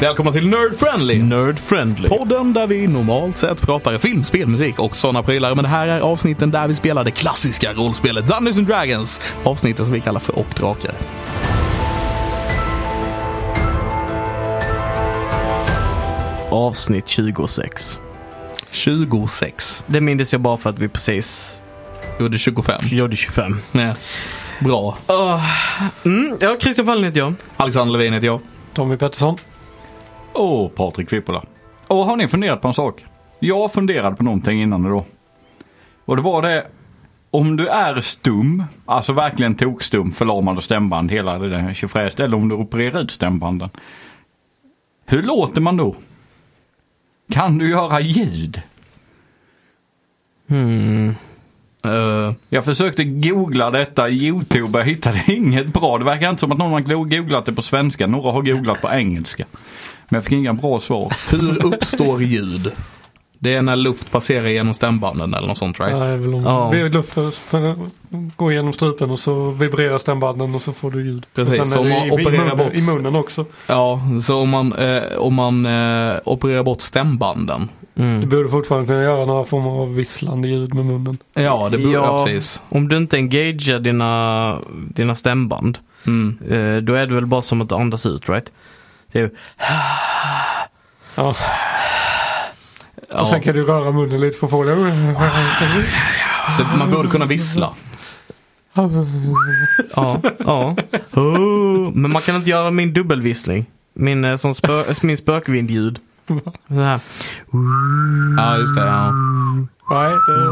Välkomna till Nerd Friendly! Nerd friendly. Podden där vi normalt sett pratar film, spel, musik och sådana prylar. Men det här är avsnitten där vi spelar det klassiska rollspelet Dungeons and Dragons. Avsnittet som vi kallar för Uppdrakar. Avsnitt 26. 26. Det minns jag bara för att vi precis Gjorde 25. gjorde 25. Ja. Bra. Oh. Mm, ja, Christian Fallen heter jag. Alexander Levin heter jag. Tommy Pettersson. Och Patrik Vippola. Och har ni funderat på en sak? Jag funderade på någonting innan då. Och det var det, om du är stum, alltså verkligen tokstum, förlamad och stämband hela det där tjofräset, eller om du opererar ut stämbanden. Hur låter man då? Kan du göra ljud? Hmm. Uh, Jag försökte googla detta i YouTube, jag hittade inget bra. Det verkar inte som att någon har googlat det på svenska, några har googlat på engelska. Men jag fick inga bra svar. hur uppstår ljud? Det är när luft passerar genom stämbanden eller något sånt right? Det är väl om Ja. ja. luften går igenom strupen och så vibrerar stämbanden och så får du ljud. Precis, så om man i, i, opererar munnen, bort- i munnen också. Ja, så om man, eh, om man eh, opererar bort stämbanden. Du Mm. borde fortfarande kunna göra några former av visslande ljud med munnen. Ja, det Ja. ja. precis. Om du inte engagerar dina, dina stämband, Mm. eh, då är det väl bara som att andas ut, right? Är, Ja. Och sen kan du röra munnen lite för att få det. Så man borde kunna vissla. ja, ja. Oh, men man kan inte göra min dubbelvissling. Min, eh, som spö, min spökvindljud. Så här. Ja, just det. Ja. Nej, det,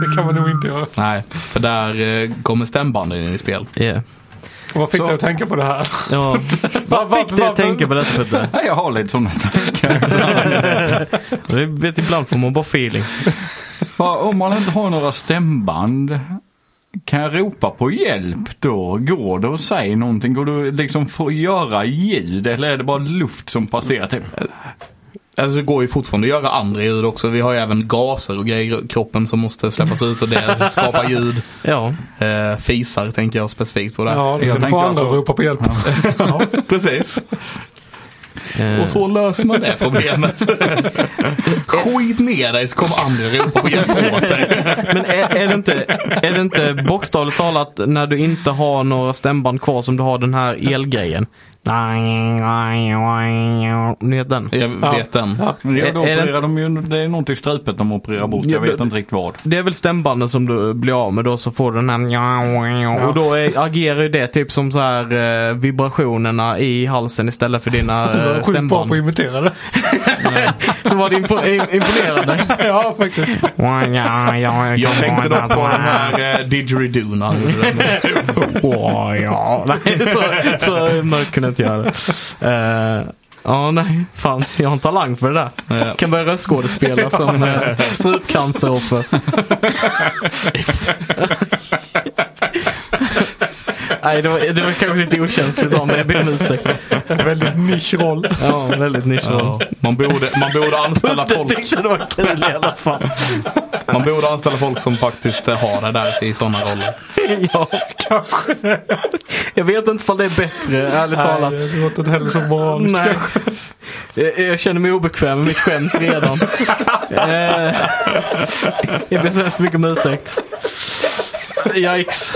det kan man nog inte göra. Nej, för där eh, kommer stämbanden in i spel. Yeah. Vad fick Så- dig att tänka på det här? Ja. Vad fick dig att tänka på detta Putte? Nej, jag har lite sådana tankar. Vet ibland får man bara feeling. Om man inte har några stämband, kan jag ropa på hjälp då? Går det att säga någonting? Går det liksom att göra ljud eller är det bara luft som passerar? Typ? Alltså det går ju fortfarande att göra andra ljud också. Vi har ju även gaser och grejer i kroppen som måste släppas ut och det skapar ljud. Ja. Eh, fisar tänker jag specifikt på det. Ja, Jag kan få andra att alltså- ropa på hjälp. Ja, precis. Eh, Och så löser man det problemet. Skit ner dig så kommer andra ropa på hjälp åt dig. Men är, är, det inte, är det inte bokstavligt talat när du inte har några stämband kvar som du har den här elgrejen? Ni vet den? Jag vet den. Ja. Det, Är- då är det opererar de ju, det är någonting strupet de opererar bort. Ja, Jag vet det- inte riktigt vad. Det är väl stämbanden som du blir av med då så får du den här och då är, agerar ju det typ som så här eh, vibrationerna i halsen istället för dina Du var eh, sjukt bra stämband. på att imitera det. Var det impo- im- imponerande? ja, faktiskt. Jag tänkte dock på den här eh, didgeridoo den. Åh, ja. Nej, så, så mörkt kunde jag inte göra det. Eh, Ja, nej. Fan, jag har en talang för det där. Ja. Kan börja röstskådespela som uh, strupcanceroffer. nej, det var, det var kanske lite okänsligt av mig. Jag ber om ursäkt. Väldigt nischroll. Ja, väldigt nischroll. Ja, man, borde, man borde anställa Jag folk tyckte det var kul i alla fall. Man borde anställa folk som faktiskt har det där i sådana roller. Ja, kanske. Jag vet inte ifall det är bättre, ärligt talat. Nej, det låter inte heller så moraliskt Nej. kanske. Jag, jag känner mig obekväm med mitt skämt redan. Eh, jag ber så hemskt mycket om ursäkt. Yikes.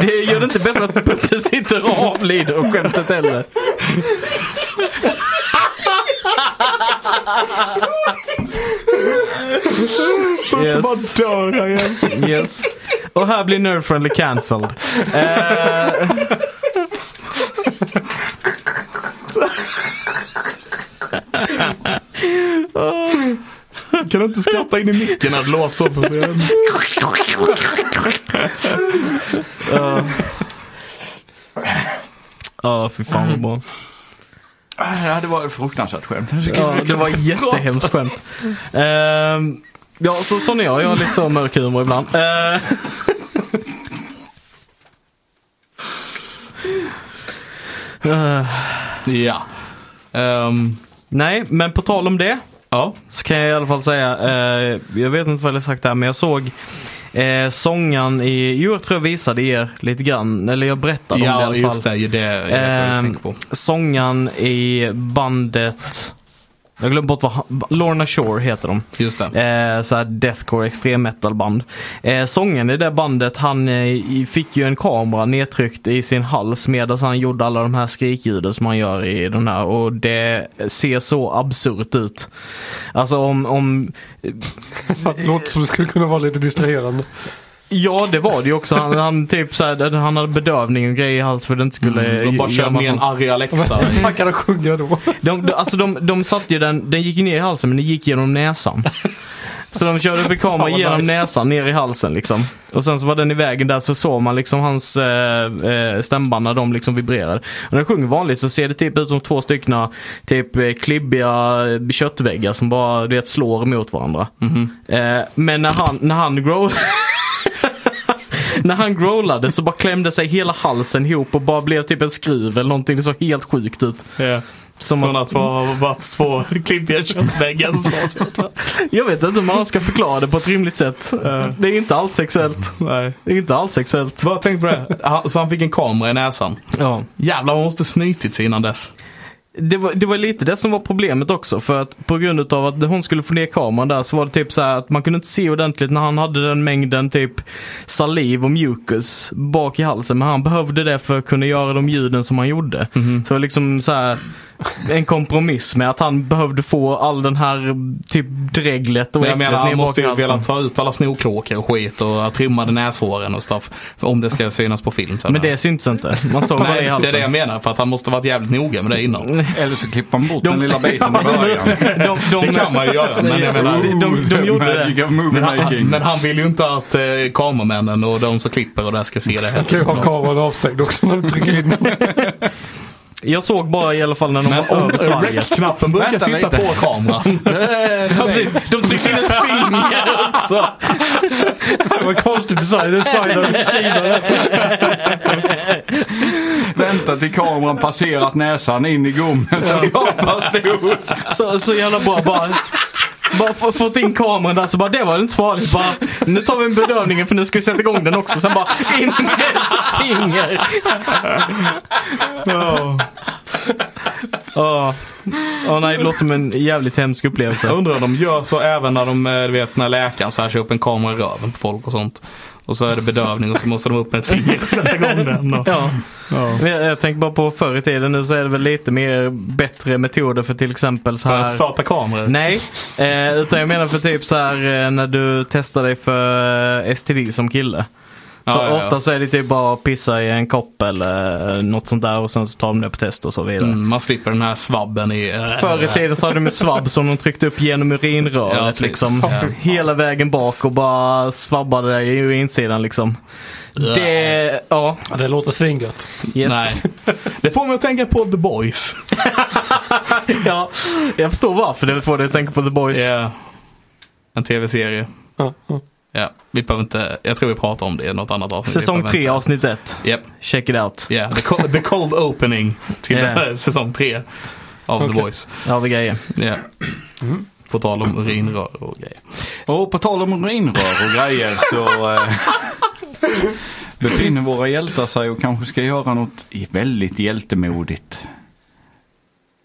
Det gör det inte bättre att Putte sitter och avlider och skämtet heller. Yes. dör här igen. yes. Och här blir Nerd Friendly cancelled. Eh, Kan du inte skratta in i micken när det låter så på scenen? Ja, fy fan vad bra. Ja, det var ett fruktansvärt skämt. Ja, det var jättehemskt skämt. Ehm, ja, så, sån är jag. Jag har lite så mörk humor ibland. Uh, Ja. Ehm, nej, men på tal om det. Ja. Så kan jag i alla fall säga, eh, jag vet inte vad jag har sagt där, men jag såg Eh, sången i, jo jag tror jag visade er lite grann, eller jag berättade om det i Ja, alla just fall. det. Det är det jag Ehm, tänker på. Sången i bandet, jag glömde bort vad, Lorna Shore heter de. Just det. Eh, så här deathcore, extrem metal band. Eh, sången i det bandet, han eh, fick ju en kamera nedtryckt i sin hals medan han gjorde alla de här skrikljuden som han gör i den här. Och det ser så absurt ut. Alltså om, om Det låter som det skulle kunna vara lite distraherande. Ja, det var det ju också. Han, han, typ så här, han hade bedövning och grejer i halsen för att det inte skulle... Mm, de bara körde med en arg Alexa. Hur fan kan han sjunga då? De, de, alltså de, de satte ju den, den gick ju ner i halsen men den gick genom näsan. Så de körde upp en kamera vad genom nice. näsan ner i halsen liksom. Och sen så var den i vägen där så såg man liksom hans eh, eh, stämband när de liksom vibrerade. Och när den sjunger vanligt så ser det typ ut som två stycken typ eh, klibbiga eh, köttväggar som bara du vet, slår emot varandra. Eh, men när han, när han grow... När han growlade så bara klämde sig hela halsen ihop och bara blev typ en skruv eller någonting. Det såg helt sjukt ut. Ja. Som Från att, ha varit två klibbiga köttväggar. jag vet inte hur man ska förklara det på ett rimligt sätt. Det är inte alls sexuellt. Nej. Det är inte alls sexuellt. Vad tänkte på det? Han- Så han fick en kamera i näsan. Ja. Jävlar, man måste snytit sig innan dess. Det var, det var lite det som var problemet också. För att på grund av att hon skulle få ner kameran där så var det typ så här att man kunde inte se ordentligt när han hade den mängden typ saliv och mucus bak i halsen. Men han behövde det för att kunna göra de ljuden som han gjorde. Så det var liksom så här en kompromiss med att han behövde få all den här typ dreglet och Men jag menar, han måste ju halsen. vilja ta ut alla snorkråkor och skit och trimmade näshåren och stuff. Om det ska synas på film. så Men det syntes inte. Man såg Nej, i det är halsen. det jag menar. För att han måste varit jävligt noga med det innan. Eller så klipper man bort De- den lilla biten i början. De, de, Det kan man ju göra. Men jag menar, de, de, de gjorde det. Men, han, men han vill ju inte att eh, kameramännen och de som klipper och där ska se det kan heller. ju ha kameran avstängd också när du trycker in den. Jag såg bara i alla fall när de Men var över svalget. rec-knappen brukar Vänta sitta lite. på kameran. Ja, precis. De tryckte in ett finger också. Det var konstig design. Designen i Kina. Vänta till kameran passerat näsan in i gommen så gapar stort. Så, så jävla bra. Bara, bara få- fått in kameran där så bara det var inte farligt. Bara, nu tar vi en bedövning för nu ska vi sätta igång den också. Sen bara in med ett finger. Åh Åh, nej, det låter som en jävligt hemsk upplevelse. Jag undrar om de gör så även när de, eh, vet när läkaren så här kör upp en kamera i röven på folk och sånt. Och så är det bedövning och så måste de upp med ett finger och sätta igång den. Och, Ja. ja. Jag, jag tänker bara på förr i tiden nu så är det väl lite mer bättre metoder för till exempel så För här. att starta kameror. Nej, eh, utan jag menar för typ så här eh, när du testar dig för eh, STD som kille. Så Ja, ja, ja. ofta så är det typ bara att pissa i en kopp eller eh, något sånt där och sen så tar de det på test och så vidare. Mm, man slipper den här svabben i... eh, Förr i tiden så hade de svabb som de tryckte upp genom Ja, urinröret precis. liksom. Ja. Hela vägen bak och bara svabbade det i insidan liksom. Det, ja, Ja, det låter svingött. yes. Nej. Det får mig att tänka på The Boys. ja, jag förstår varför det får dig att tänka på The Boys. Ja. En tv-serie. Ja, ja. Ja, vi behöver inte, jag tror vi pratar om det i något annat avsnitt. Säsong Vi behöver 3 inte- avsnitt 1. Japp, Check it out. yeah, the, co- the cold opening till Ja. säsong 3 av The Okej. Boys. Där har vi grejer. Ja. På tal om urinrör och grejer. Och på tal om urinrör och grejer så eh, befinner våra hjältar sig och kanske ska göra något väldigt hjältemodigt.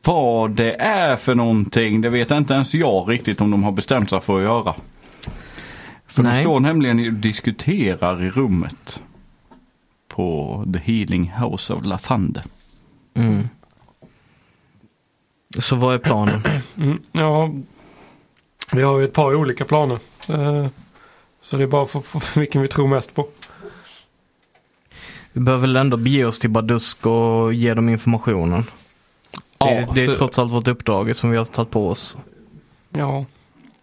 Vad det är för någonting, det vet inte ens jag riktigt om de har bestämt sig för att göra. För de Nej. står nämligen och diskuterar i rummet. På The Healing House of Lathande. Mm. Så vad är planen? Mm, ja, vi har ju ett par olika planer. Eh, Så det är bara för, för vilken vi tror mest på. Vi behöver väl ändå bege oss till Badusk och ge dem informationen. Det, Ja, det är så- trots allt vårt uppdrag som vi har tagit på oss. Ja.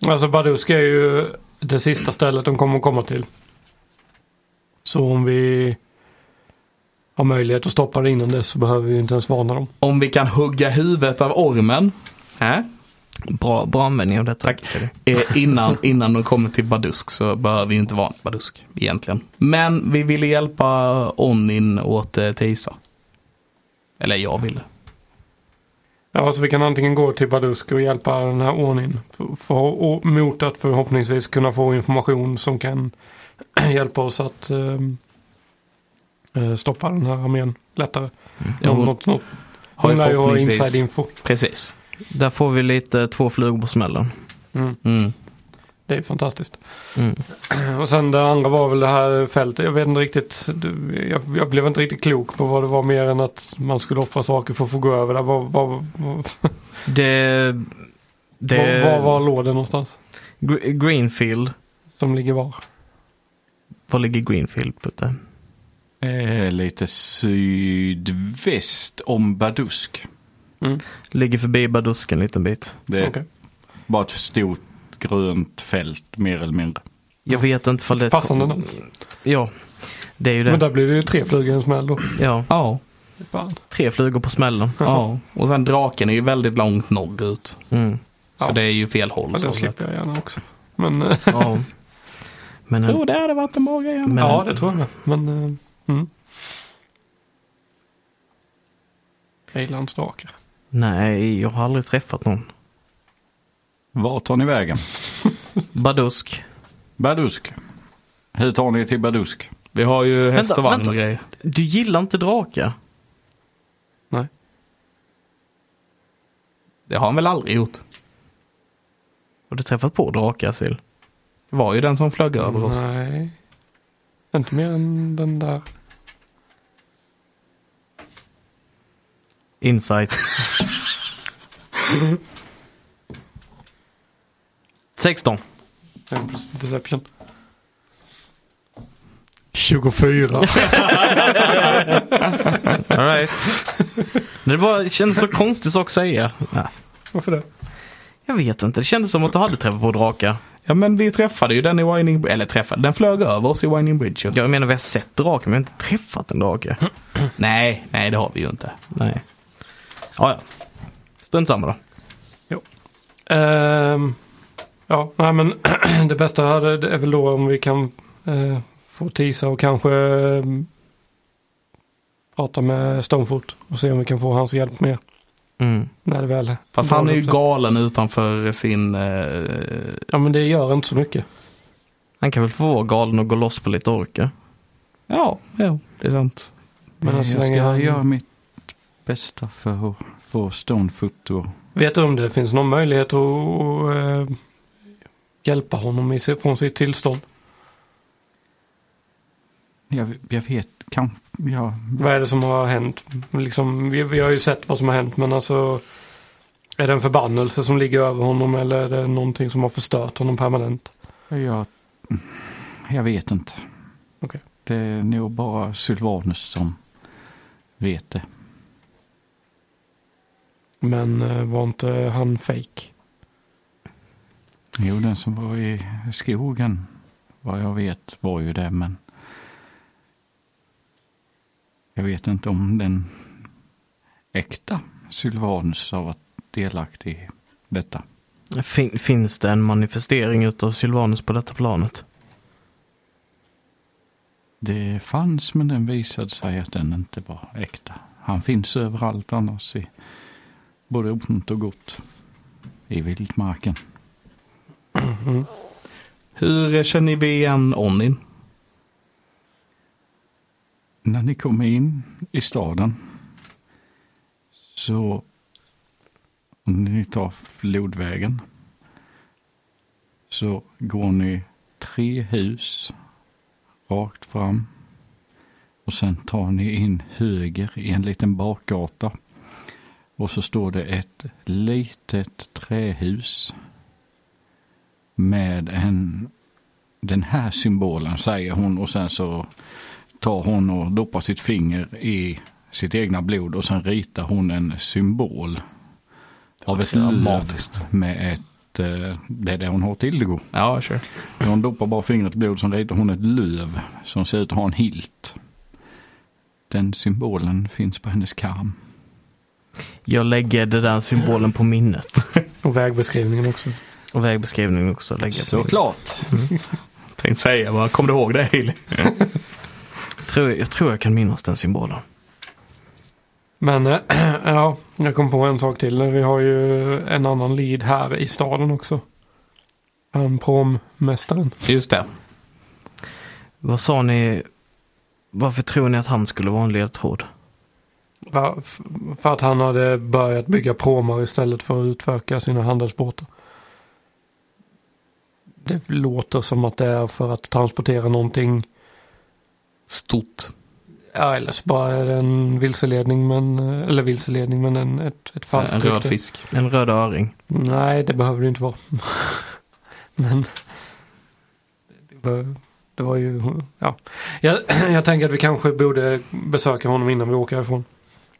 Alltså Badusk är ju det sista stället de kommer att komma till. Så om vi har möjlighet att stoppa det innan dess så behöver vi inte ens varna dem. Om vi kan hugga huvudet av ormen. Äh? Bra, bra användning av detta. Tack. Eh, innan, innan de kommer till Badusk så behöver vi inte vara Badusk egentligen. Men vi ville hjälpa Onin åt eh, Tisa. Eller jag ville. Ja, så vi kan antingen gå till Badusk och hjälpa den här ordningen. För, för, och, mot att förhoppningsvis kunna få information som kan hjälpa oss att ehm, eh, stoppa den här armén lättare. Ja, något, något, något. Hon lär ju ha inside info. Precis. Där får vi lite två flugor på smällen. Mm, Mm. Det är fantastiskt. Mm. Och sen det andra var väl det här fältet. Jag vet inte riktigt. Jag, jag blev inte riktigt klok på vad det var mer än att man skulle offra saker för att få gå över där. Vad, vad, vad, Det... det var, var, var låg det någonstans? Gre- Greenfield. Som ligger var? Var ligger Greenfield? Putte? Eh, lite sydväst om Badusk. Ligger förbi Badusk en liten bit. Det är Okej. bara ett stort grönt fält mer eller mindre. Jag vet inte ifall det Passande namn. Ja, det är ju det. Men där blir det ju tre flugor i en smäll då. Ja, Ja. Fan. tre flugor på smällen. ja. Och sen draken är ju väldigt långt norrut. Mm. Så Ja. det är ju fel håll. Ja, det sett. släpper jag gärna också. Men eh, Ja. Men, Jag tror det hade varit en bra grej. Men- ja, det tror jag. Men eh, mm. Ejlandsdrakar. nej, jag har aldrig träffat någon. Vart tar ni vägen? Badusk. Badusk. Hur tar ni till Badusk? Vi har ju häst och vagn och grejer. Du gillar inte drakar? Nej. Det har han väl aldrig gjort. Har du träffat på drakar, Sil? Det var ju den som flög över oss. Nej. Inte mer än den där. Insight. 16. Den plus Deception. 24. All right. Det bara kändes så konstigt sak att säga. Ja, Varför det? jag vet inte, det kändes som att du hade träffat på drakar. ja men vi träffade ju den i Winding Eller träffade, den flög över oss i Winding Bridge. Jag menar vi har sett drakar men vi har inte träffat en drake. Nej, nej det har vi ju inte. Nej. Ja, ja. Strunt samma då. Ehm, ja, nej men det bästa det är väl då om vi kan eh, få Tisa och kanske eh, prata med Stonefoot och se om vi kan få hans hjälp med. Mm. När det väl Fast han är ju galen utanför sin... Eh, Ja men det gör inte så mycket. Han kan väl få vara galen och gå loss på lite orker. ja, ja, det är sant. Men jag så ska han- göra mitt bästa för att få Stonefoot och Vet du om det finns någon möjlighet att eh, hjälpa honom från sitt tillstånd? jag, jag vet, kan, ja, Vad är det som har hänt? Liksom, vi, vi har ju sett vad som har hänt men alltså är det en förbannelse som ligger över honom eller är det någonting som har förstört honom permanent? jag, jag vet inte. Okej. Det är nog bara Sylvanus som vet det. Men eh, var inte han fake? Jo, den som var i skogen, vad jag vet, var ju det, men jag vet inte om den äkta Sylvanus har varit delaktig i detta. Fin- finns det en manifestering utav Sylvanus på detta planet? Det fanns, men den visade sig att den inte var äkta. Han finns överallt annars i både ont och gott i vildmarken. Mm. Hur känner vi igen Onin? När ni kommer in i staden så om ni tar flodvägen så går ni tre hus rakt fram och sen tar ni in höger i en liten bakgata och så står det ett litet trähus med en den här symbolen säger hon och sen så tar hon och doppar sitt finger i sitt egna blod och sen ritar hon en symbol av ett dramatiskt. med ett, eh, det är det hon har till det går. Ja. När hon doppar bara fingret i blod så ritar hon ett löv som ser ut att ha en hilt. Den symbolen finns på hennes kam. Jag lägger den där symbolen på minnet. Och vägbeskrivningen också. Och vägbeskrivningen också minnet. Såklart. Tänkte säga, vad kom du ihåg det Hailey? Tror, jag tror jag kan minnas den symbolen. Men eh, ja, jag kom på en sak till. Vi har ju en annan lead här i staden också. Han prommästaren. Just det. Vad sa ni? Varför tror ni att han skulle vara en ledtråd? För att han hade börjat bygga promar istället för att utverka sina handelsbåtar. Det låter som att det är för att transportera någonting. Stort. Ja, eller så bara är det en vilseledning, men, eller vilseledning, men en, ett, ett falskt En röd rykte. fisk. En röd öring. Nej, det behöver det inte vara. men det, bör, det var ju, ja. Jag, jag tänker att vi kanske borde besöka honom innan vi åker ifrån.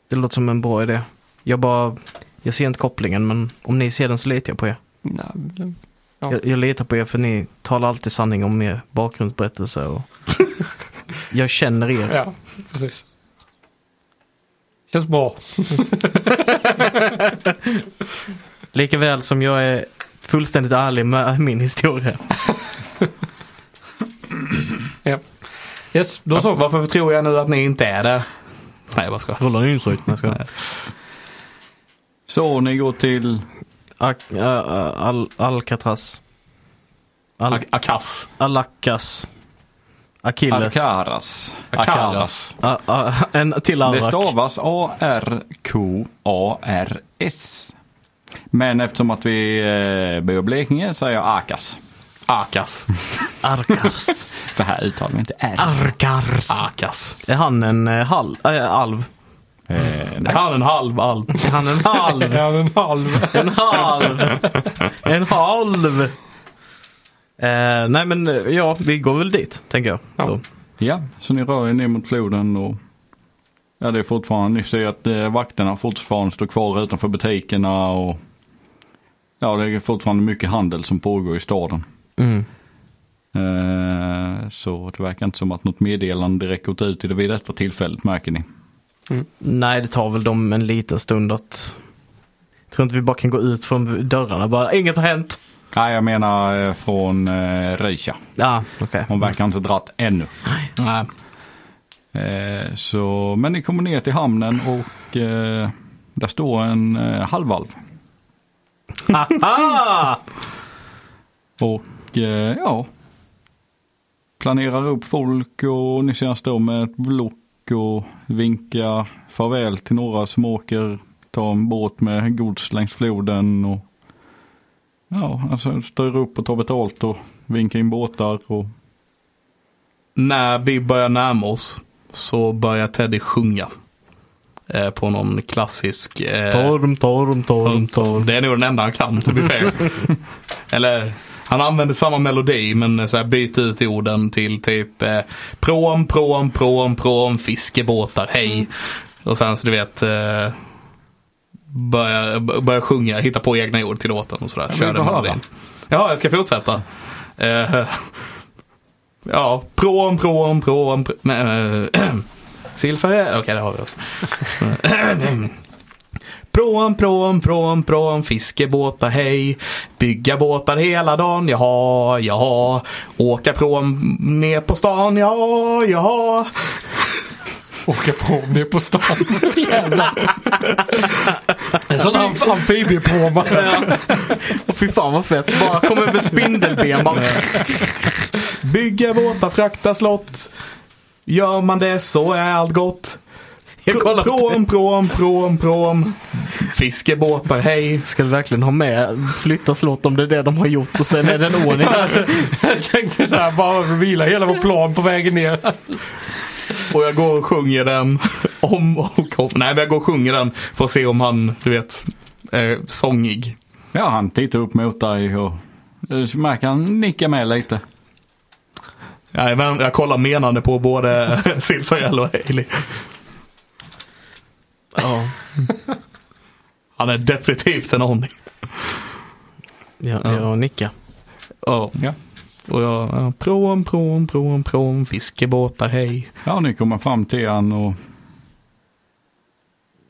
Det låter som en bra idé. Jag bara, jag ser inte kopplingen men om ni ser den så litar jag på er. Nej, Ja. Jag, jag litar på er för ni talar alltid sanning om er bakgrundsberättelse och jag känner er. Ja, precis. Känns bra. Lika väl som jag är fullständigt ärlig med min historia. Yes, då så. Varför tror jag nu att ni inte är det? Nej, vad ska Rullar ni insight? Jag. Så ni går till... Ak- ä- Al- Alcatraz. Al- Akas. Alakas. Achilles. Alcaraz. Akaras. A- a- en till Det Arak. stavas A-R-K-A-R-S. Men eftersom att vi eh, bor i Blekinge säger jag Akas. Akas. Arkars. För här uttalar vi inte R. Arkars. Akas. Är han en eh, hal- äh, alv? Eh, Är han en halv alv? Han en halv? Ja, en halv. En halv! En halv! Eh, nej men eh, ja, vi går väl dit, tänker jag. Ja. Då. ja, så ni rör er ner mot floden och ja, det är fortfarande, ni ser att eh, vakterna fortfarande står kvar utanför butikerna och ja, det är fortfarande mycket handel som pågår i staden. Mm. Eh, så det verkar inte som att något meddelande direkt gått ut i det vid detta tillfället märker ni. Nej, det tar väl dem en liten stund att... Jag tror inte vi bara kan gå ut från dörrarna bara, inget har hänt. Nej, jag menar eh, från eh, Reisha. Ja, okej. Hon verkar inte dratt ännu. Nej. Eh, så, men ni kommer ner till hamnen och eh, där står en eh, halvalv. Haha! Och eh, ja, planerar upp folk och ni ser står med ett block och vinkar farväl till några som åker, tar en båt med gods längs floden och ja, alltså styr upp och tar betalt och vinkar in båtar och När vi börjar närma oss så börjar Teddy sjunga. Eh, på någon klassisk... Eh, Torm, torm, torm, torm. Det är nog den enda han kan, to be fair. Eller, han använder samma melodi men så här byter ut orden till typ eh, prom, prom, prom, prom, fiskebåtar, hej. Och sen så du vet eh, börja, börja sjunga, hitta på egna ord till låten och sådär. Kör den melodin. Ja, jag ska fortsätta. Eh, ja, prom, prom, prom, prom äh, Silsare, okej det har vi också. Prom, prom, prom, prom, fiskebåtar, hej. Bygga båtar hela dagen, jaha, jaha. Åka prom ner på stan, ja, ja. Åka på ner på stan. Jävlar. En sån amf- amfibiepråma. Och fy fan vad fett. Bara kommer med spindelben bara. Bygga båtar, frakta slott. Gör man det så är allt gott. Jag kollar Prom, prom, prom, prom. Fiskebåtar, hej. Ska du verkligen ha med flytta slott om det är det de har gjort och sen är det en ordning. Jag tänkte så här, bara vila hela vår plan på vägen ner. Och jag går och sjunger den om och om. Nej, men jag går och sjunger den för att se om han, du vet, är sångig. ja, han tittar upp mot dig och eh, märker han nickar med lite. Nej, men jag kollar menande på både Silsarell och Hailey. Ja, Han är definitivt en aning. jag, jag nickar. Ja. Ja. Och jag, ja, prom, prom, prom, prom, fiskebåtar, hej. Ja, ni kommer fram till han och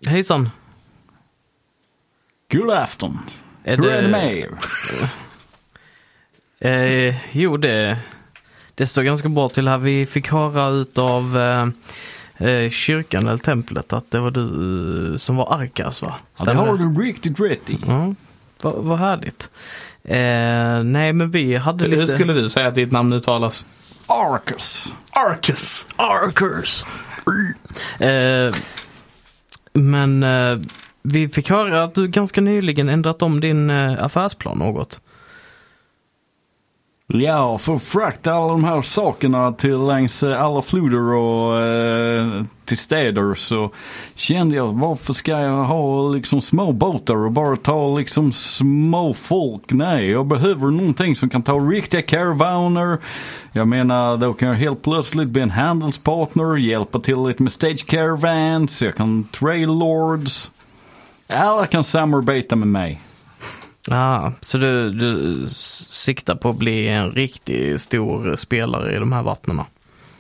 Hejsan. God afton. Är Hur är det med er? Eh, jo, det, det står ganska bra till här. Vi fick höra utav eh, eh, kyrkan eller templet att det var du eh, som var Arkas va? Ja, det har du riktigt rätt i. Ja, vad, härligt. Eh, nej men vi hade lite... Hur skulle du säga att ditt namn uttalas? Arcus. Arcus. Arkers. Eh, men eh, vi fick höra att du ganska nyligen ändrat om din eh, affärsplan något. Ja, för att frakta alla de här sakerna till längs eh, alla floder och eh, till städer så kände jag varför ska jag ha liksom små båtar och bara ta liksom små folk? Nej, jag behöver någonting som kan ta riktiga caravaner. Jag menar, då kan jag helt plötsligt bli en handelspartner, hjälpa till lite med stage caravans, jag kan trail lords. Alla kan samarbeta med mig. Ah, så du, du siktar på att bli en riktigt stor spelare i de här vattnena?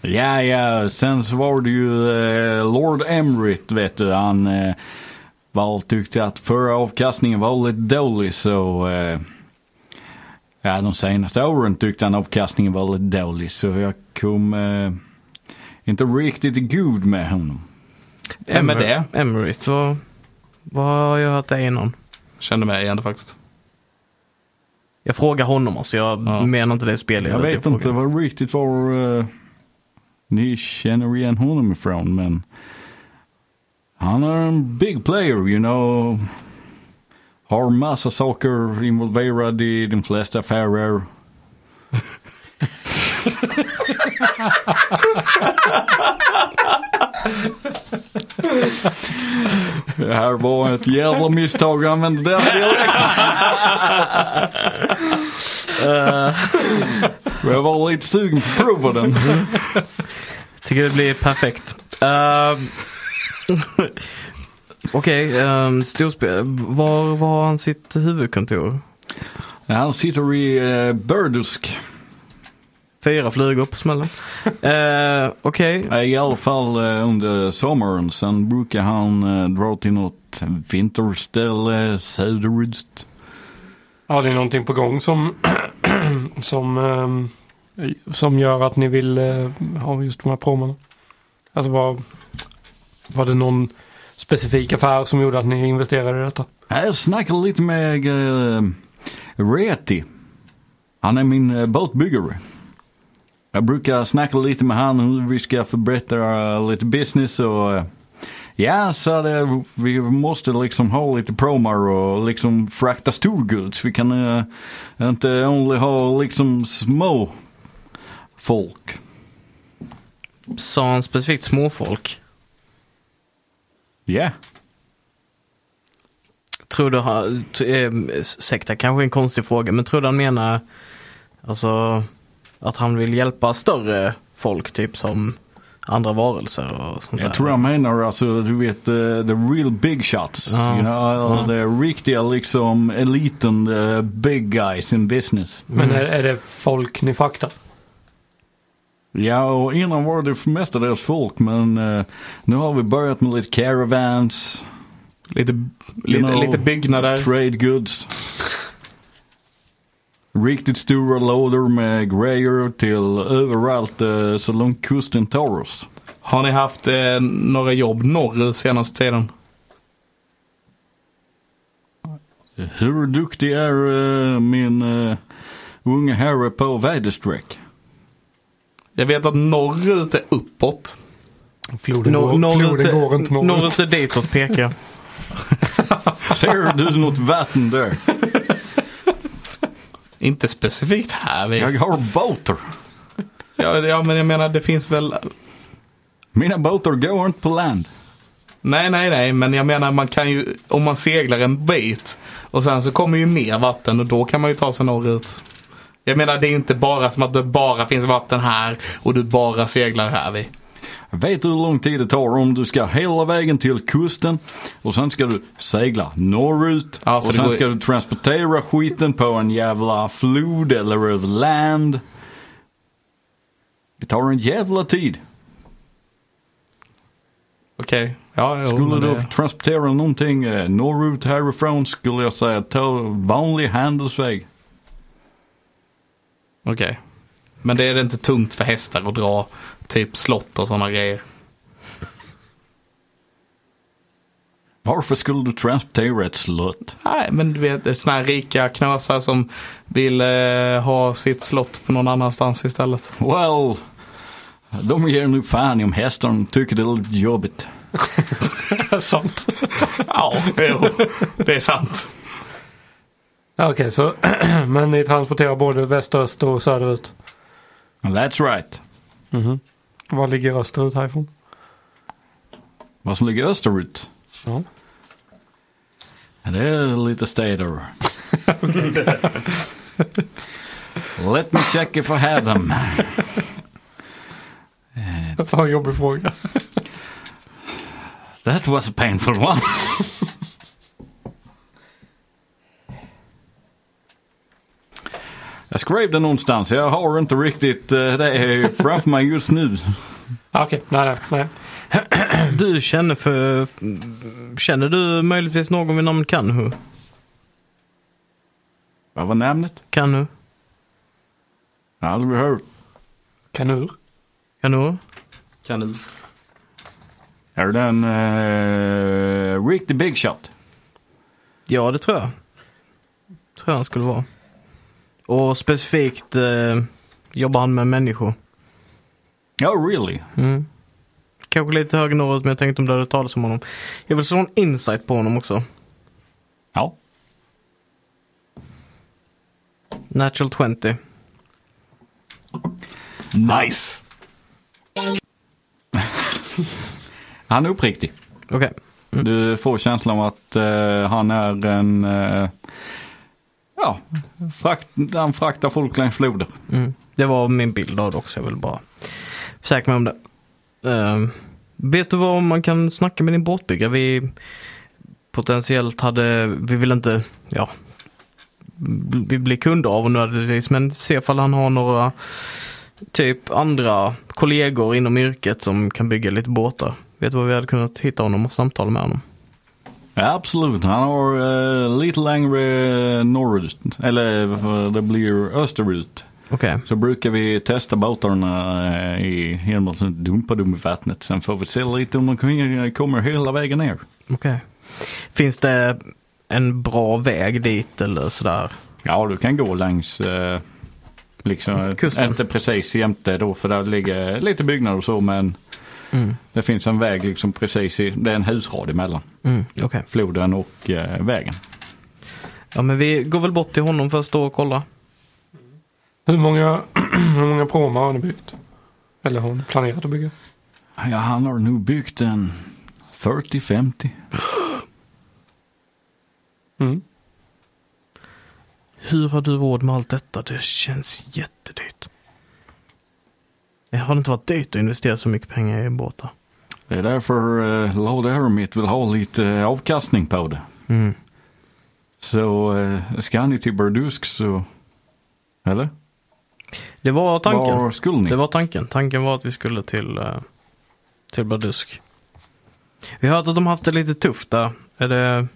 Ja, ja, sen så var det ju eh, Lord Emrit, vet du, han eh, var tyckte att förra avkastningen var lite dålig så eh, ja, de senaste åren tyckte han avkastningen var lite dålig så jag kom eh, inte riktigt god med honom. Vem är det? Emerit, vad, vad har jag hört det innan? Kände mig igen det faktiskt. Jag frågar honom alltså, jag Ja. menar inte det spelet. Jag vet inte vad riktigt var eh, ni känner igen honom ifrån men han är en big player, you know. Har massa saker involverade i de flesta affärer. Det här var ett jävla misstag att använda den dialekten. Men Jag var lite sugen på att prova den. Tycker det blir perfekt. Uh, Okej, um, storspel. Var, var har han sitt huvudkontor? Ja, Han sitter i uh, Burdusk. Fyra flugor på smällen. Uh, Okej, Ja, I alla fall eh, under sommaren. Sen brukar han eh, dra till något vinterställe söderut. Ja, det är någonting på gång som, som, ehm, som gör att ni vill eh, ha just de här promerna. Alltså var, var det någon specifik affär som gjorde att ni investerade i detta? Jag snackade lite med uh, Reti. Han är min uh, båtbyggare. Jag brukar snacka lite med han hur vi ska förbättra uh, lite business och uh, ja, så det, vi måste liksom ha lite promar och liksom frakta storgods. Vi kan uh, inte only ha liksom små folk. sa han specifikt småfolk? Ja. Tror du, han- eh, ursäkta, kanske en konstig fråga, men tror du han menar alltså att han vill hjälpa större folk, typ som andra varelser och sånt Jag där? tror han menar alltså, du vet, uh, the real big shots. Ja. You know, uh, the riktiga liksom eliten, the big guys in business. Men är, är det folk ni fraktar? Ja, och innan var det för mestadels folk, men uh, nu har vi börjat med lite caravans, Lite, lite, know, lite byggnader. trade goods. Riktigt stora lådor med grejer till överallt uh, så långt kusten tar oss. Har ni haft eh, några jobb norrut senaste tiden? Hur duktig är uh, min uh, unge herre på väderstreck? Jag vet att norrut är uppåt. Floden, Nor- går, norrut, floden går inte norrut. norrut är ditåt pekar. Ser du något vatten där? Inte specifikt här. Vi. Jag har båtar. Ja, ja, men jag menar det finns väl... Mina båtar går inte på land. Nej, nej, nej, men jag menar man kan ju, om man seglar en bit och sen så kommer ju mer vatten och då kan man ju ta sig norrut. Jag menar det är inte bara som att det bara finns vatten här och du bara seglar här vid. Vet du hur lång tid det tar om du ska hela vägen till kusten och sen ska du segla norrut Ja, så och det sen går- ska du transportera skiten på en jävla flod eller över land. Det tar en jävla tid. Okej, ja, jo, Skulle du det... transportera någonting eh, norrut härifrån skulle jag säga ta vanlig handelsväg. Okej. Men det är inte tungt för hästar att dra typ slott och sådana grejer. Varför skulle du transportera ett slott? Nej, men du vet, det är såna här rika knösar som vill eh, ha sitt slott på någon annanstans istället. Well, de ger nu fan i om hästarna tycker det är lite jobbigt. Sant. Ja, jo, det är sant. Ja, Okej, så men ni transporterar både väst, öst och söderut? That's right. Var ligger österut härifrån? Vad som ligger österut? Ja. Det är lite städer. Let me check if I have them. Vad jobbig fråga. That was a painful one. Jag skrev det någonstans. Jag har inte riktigt eh, det framför mig just nu. Okej, nej, nej, nej. Du känner för... Känner du möjligtvis någon vid namn Kanhu? Vad var namnet? Kanhu? Aldrig hört. Kanur? Kanhu? Kanin. Är det en uh, Rick the Big Shot? Ja, det tror jag. Tror jag han skulle vara. Och specifikt eh, jobbar han med människor. Oh really? Mm. Kanske lite högre norrut, men jag tänkte om du hade talat om honom. Jag vill slå en insight på honom också. Ja. Natural 20. Nice. Han är uppriktig. Okej. Du får känslan av att eh, han är en... eh, ja, frakt, han fraktar folk längs floder. Mm. Det var min bild av det också. Jag vill bara försäkra mig om det. Uh, vet du vad man kan snacka med din båtbyggare? Vi potentiellt hade, vi vill inte, ja, vi blir kunder av honom nödvändigtvis, men se ifall han har några typ andra kollegor inom yrket som kan bygga lite båtar. Vet du vad vi hade kunnat hitta honom och samtala med honom? Absolut. Han har eh, lite längre norrut. Eller det blir österut. Okej, Så brukar vi testa båtarna eh, i, genom att dumpa dem i vattnet. Sen får vi se lite om de kommer- hela vägen ner. okej. Finns det en bra väg dit eller sådär? Ja, du kan gå längs eh, liksom, Kusten. inte precis jämte då för där ligger lite byggnader och så men Mm. det finns en väg liksom precis i, det är en husrad emellan Mm, okej. floden och eh, vägen. Ja men vi går väl bort till honom först då och kolla. Hur många, hur många pråmar har ni byggt? Eller har ni planerat att bygga? Ja, han har nu byggt en 40-50. Mm. Hur har du råd med allt detta? Det känns jättedyrt. Det har det inte varit dyrt att investera så mycket pengar i båtar? Det är därför eh, Lord Hermit vill ha lite eh, avkastning på det. Mm. Så eh, ska ni till Burdusk så, eller? Det var tanken. Var skulle ni? Det var tanken. Tanken var att vi skulle till, uh, till Bardusk. Vi har hört att de haft det lite tufft där. Är det...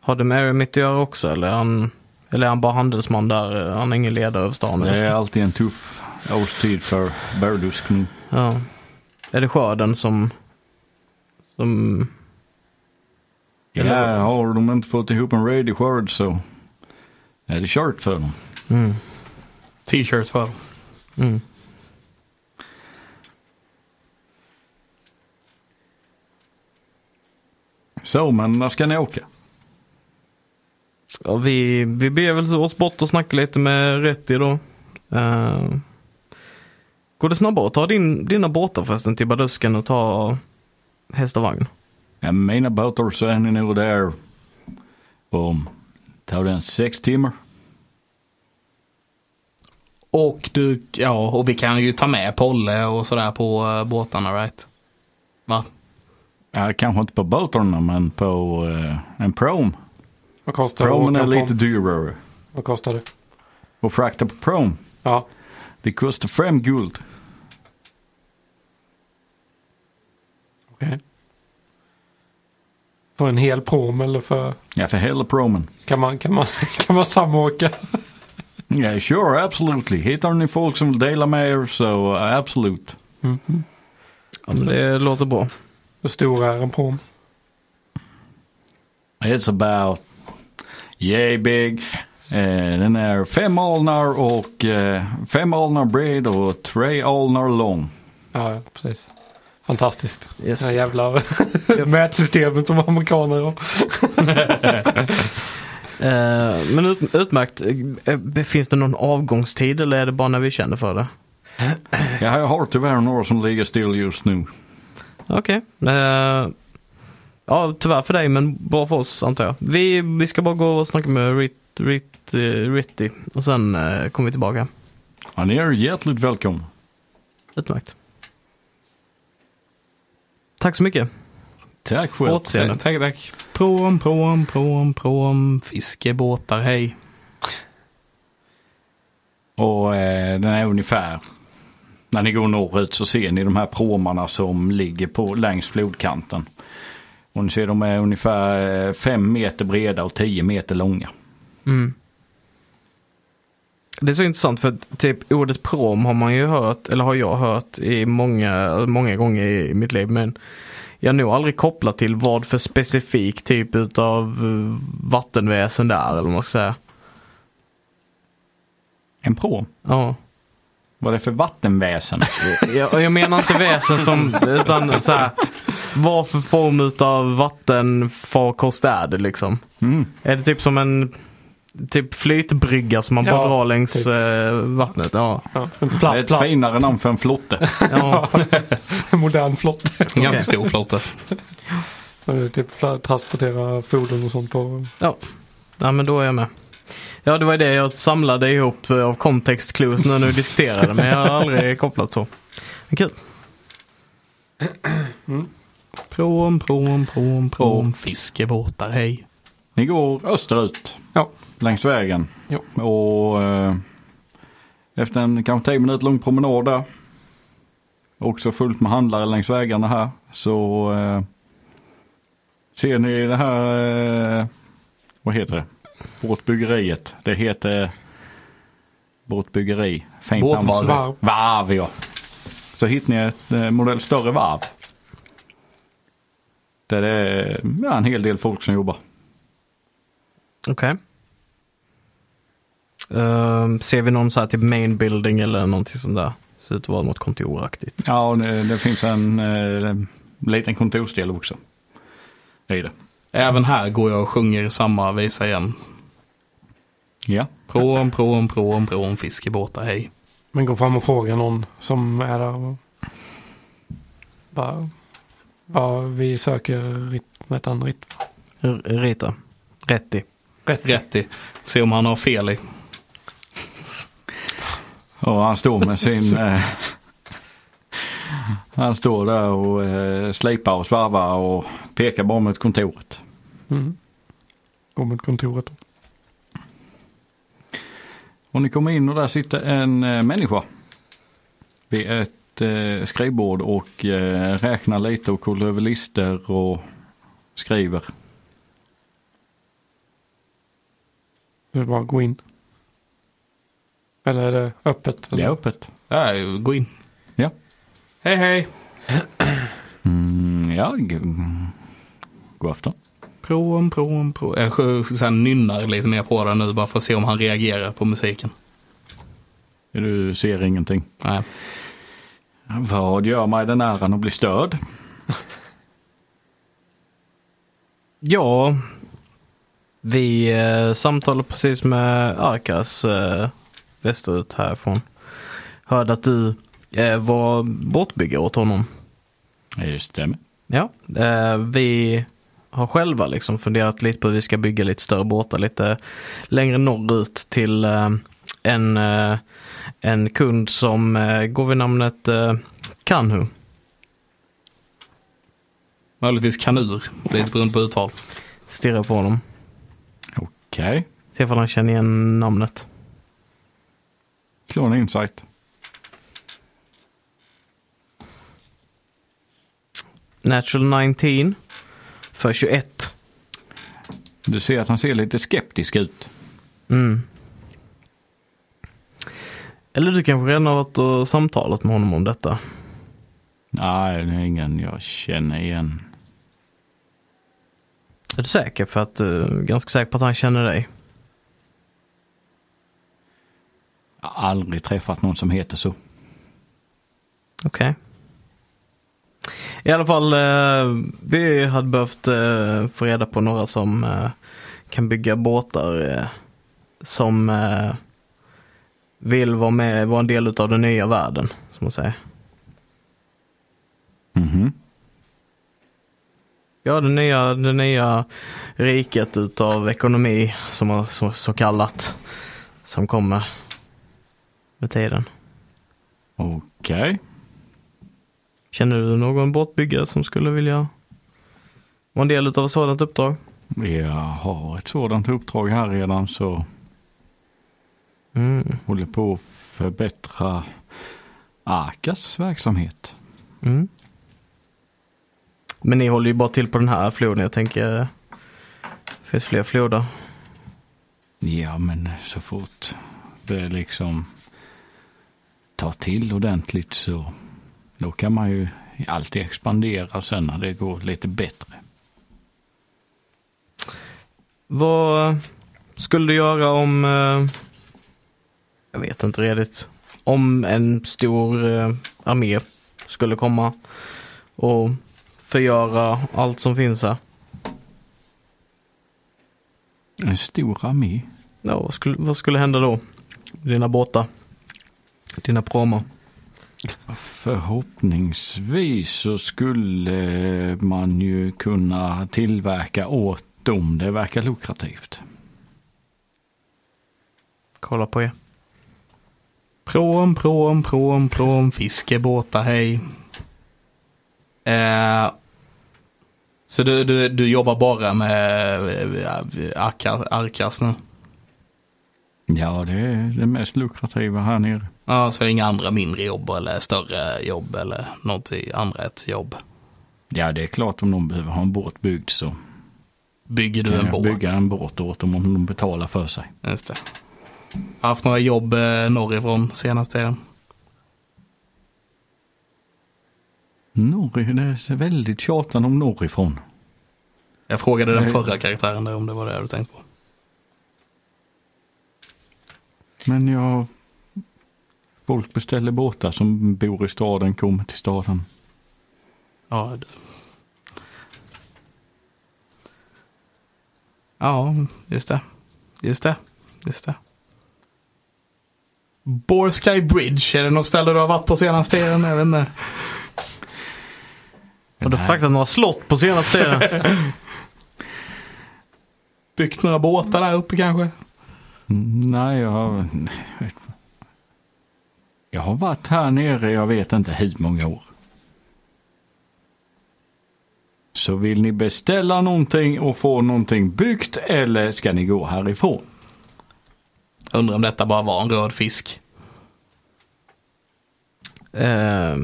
Har det med mitt att göra också eller är han, eller är han bara handelsman där? Han är ingen ledare över stan? Det är alltid en tuff årstid för Burdusk nu. Ja. Är det skörden som... Som... Ja, har de inte fått ihop en redig skörd så är det kört för dem. Mm. T-shirt för. Mm. Så, men när ska ni åka? Ja, vi, vi ber väl oss bort och snacka lite med Rätti då. Uh, går det snabbare att ta din, dina båtar förresten till Badusken och ta häst och vagn? Ja, mina båtar så är ni nog där om, tar det en sex timmar? Och du, ja, och vi kan ju ta med Polle och sådär på uh, båtarna, right? Va? Ja, kanske inte på båtarna men på eh, en prom. Vad kostar att Promen är lite dyrare. Vad kostar det? Och frakta på prom, Ja. det kostar fem guld. Okej. För en hel prom eller för... Ja, för hela promen. Kan man, kan man, kan man samåka? Ja, sure, absolutely. Hittar ni folk som vill dela med er så uh, absolut. Ja, men det låter bra. Hur stor är en prom? It's about yay big. Eh, den är fem alnar och eh, fem alnar bred och tre alnar lång. Ja, precis. Fantastiskt. Yes. Det här jävla mätsystemet som amerikaner har. Eh, men ut, utmärkt. Eh, Finns det någon avgångstid eller är det bara när vi känner för det? Ja, jag har tyvärr några som ligger still just nu. Okej. Eh, ja, tyvärr för dig men bra för oss antar jag. Vi, vi ska bara gå och snacka med Rit, Rit, eh, Ritty och sen eh, kommer vi tillbaka. Ja, ni är hjärtligt välkomna. Utmärkt. Tack så mycket. Tack själv. Återseende. Tack, tack. Prom, prom, prom, prom, fiskebåtar, hej. Och eh, den är ungefär, när ni går norrut så ser ni de här pråmarna som ligger på längs flodkanten. Och ni ser de är ungefär eh, fem meter breda och tio meter långa. Mm. Det är så intressant för typ ordet prom har man ju hört, eller har jag hört i många, många gånger i mitt liv. Men jag har nog aldrig kopplat till vad för specifik typ utav eh, vattenväsen det är eller vad man ska säga. En pråm? Ja. Vad är det för vattenväsen? Jag, jag menar inte väsen som, utan så här, vad för form utav vattenfarkost är det liksom? Mm. Är det typ som en typ flytbrygga som man bara Ja, drar längs typ. eh, vattnet? Ja. Ja, en Det är platt, ett platt, finare namn för en flotte. ja. modern flotte. En ganska stor flotte. typ transportera fordon och sånt på. Ja. ja, men då är jag med. Ja, det var det jag samlade ihop eh, av context clues när du diskuterade, men jag har aldrig kopplat så. Men kul. Prom, prom, prom, prom, fiskebåtar, hej. Ni går österut Ja. Längs vägen. Ja. Och eh, efter en kanske 10 minuter lång promenad där. Också fullt med handlare längs vägarna här. Så eh, ser ni det här, eh, vad heter det? Båtbyggeriet. Det heter båtbyggeri. Fint. Båtvarv. Varv. Varv ja. Så hittar ni ett eh, modell större varv. Där det är ja, en hel del folk som jobbar. Okej. Ehm, ser vi någon så här typ main building eller någonting sånt där? Ser ut att vara något kontoraktigt. Ja, och det, det finns en eh, liten kontorsdel också. Det är det. Även här går jag och sjunger samma visa igen. Ja. Prom, prom, prom, prom, fiskebåtar, hej. Men gå fram och fråga någon som är där. Bara, bara vi söker Rit, heter han? Rit, R- Rita. Rätti. rätt. Rätt i. Se om han har fel i. Och han står med sin... eh, han står där och eh, slipar och svarvar och pekar bara mot kontoret. Mm. Gå mot kontoret. Och ni kommer in och där sitter en eh, människa. Vid ett eh, skrivbord och eh, räknar lite och kollar över listor och skriver. Så bara gå in. Eller är det öppet? Det är öppet. Ja, gå in. Ja. Hej, hej. Mm, ja, god afton. Prom, prom, prom. Jag här nynnar lite mer på det nu bara för att se om han reagerar på musiken. Du ser ingenting. Nej. Vad gör mig den äran att bli störd? Ja, vi eh, samtalade precis med Arkas eh, västerut härifrån. Hörde att du eh, var båtbyggare åt honom. Det stämmer. Ja, eh, vi har själva liksom funderat lite på hur vi ska bygga lite större båtar lite längre norrut till eh, en, eh, en kund som eh, går vid namnet eh, Kanhu. Möjligtvis kanur. Lite beroende på uttal. Stirrar på honom. Okej. Se ifall han känner igen namnet. En insight. Natural 19 för 21. Du ser att han ser lite skeptisk ut. Mm. Eller du kanske redan har varit och samtalat med honom om detta. Nej, det är ingen jag känner igen. Är du säker? För att uh, ganska säker på att han känner dig. Jag har aldrig träffat någon som heter så. Okej. I alla fall, eh, vi hade behövt eh, få reda på några som eh, kan bygga båtar som vill vara med, vara en del av den nya världen, som man säger. Mhm. Ja, det nya, det nya riket utav ekonomi, som så, så kallat, som kommer med tiden. Okej. Känner du någon båtbyggare som skulle vilja vara en del av ett sådant uppdrag? Jag har ett sådant uppdrag här redan så Mm. håller på att förbättra Akas verksamhet. Mm. Men ni håller ju bara till på den här floden. Jag tänker, det finns fler floder. Ja, men så fort det liksom tar till ordentligt så då kan man ju alltid expandera sen när det går lite bättre. Vad skulle du göra om, eh, jag vet inte redigt, om en stor eh, armé skulle komma och förgöra allt som finns här? En stor armé. Ja, vad skulle, vad skulle hända då? Dina båtar? Dina pråmar? Förhoppningsvis så skulle man ju kunna tillverka åt dem. Det verkar lukrativt. Kolla på er. Prom, prom, prom, prom, fiskebåtar, hej. Eh, så du, du, du jobbar bara med eh, Arkas nu? Ja, det är det mest lukrativa här nere. Ja, så inga andra mindre jobb eller större jobb eller något andra ett jobb. Ja, det är klart om de behöver ha en båt byggd så Bygger du en båt? bygga en båt åt dem om de betalar för sig. Just det. Har haft några jobb eh, norrifrån senaste tiden. Norr, det är väldigt tjatan om norrifrån. Jag frågade den förra karaktären där om det var det du tänkte på. Men jag... Folk beställer båtar som bor i staden, kommer till staden. Ja. Ja, just det. Just det. Just det. Borsky Bridge, är det något ställe du har varit på senaste tiden? Jag vet inte. Har du fraktat några slott på senaste tiden? Byggt några båtar där uppe kanske? Mm, Nej, jag har... Jag har varit här nere, jag vet inte hur många år. Så vill ni beställa någonting och få någonting byggt eller ska ni gå härifrån? Undrar om detta bara var en röd fisk. Eh,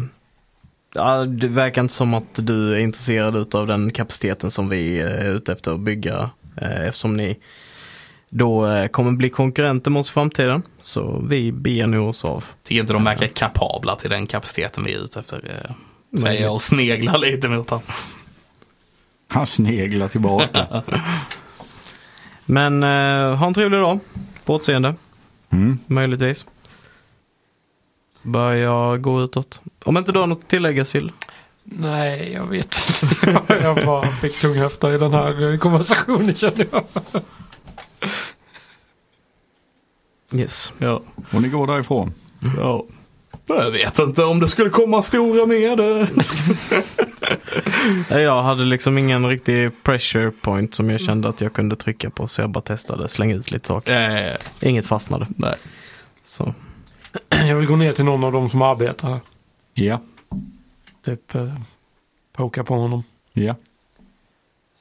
ja, det verkar inte som att du är intresserad av den kapaciteten som vi är ute efter att bygga. Eh, eftersom ni då eh, kommer bli konkurrenter i framtiden. Så vi beger nu oss av. Tycker inte de verkar kapabla till den kapaciteten vi är ute efter. eh, Säger jag och sneglar lite mot honom. Han sneglar tillbaka. Men eh, ha en trevlig dag på återseende, Mm. möjligtvis. Börja gå utåt. Om inte du har något att tillägga Sill? Nej, jag vet inte. jag bara fick tunghäfta i den här eh, konversationen känner jag. Yes. Ja. Och ni går därifrån. ja. Jag vet inte om det skulle komma stora med Jag hade liksom ingen riktig pressure point som jag kände att jag kunde trycka på så jag bara testade, slänga ut lite saker. eh, Inget fastnade. nej. Så. Jag vill gå ner till någon av dem som arbetar här. Ja, Typ eh, poka på honom. ja.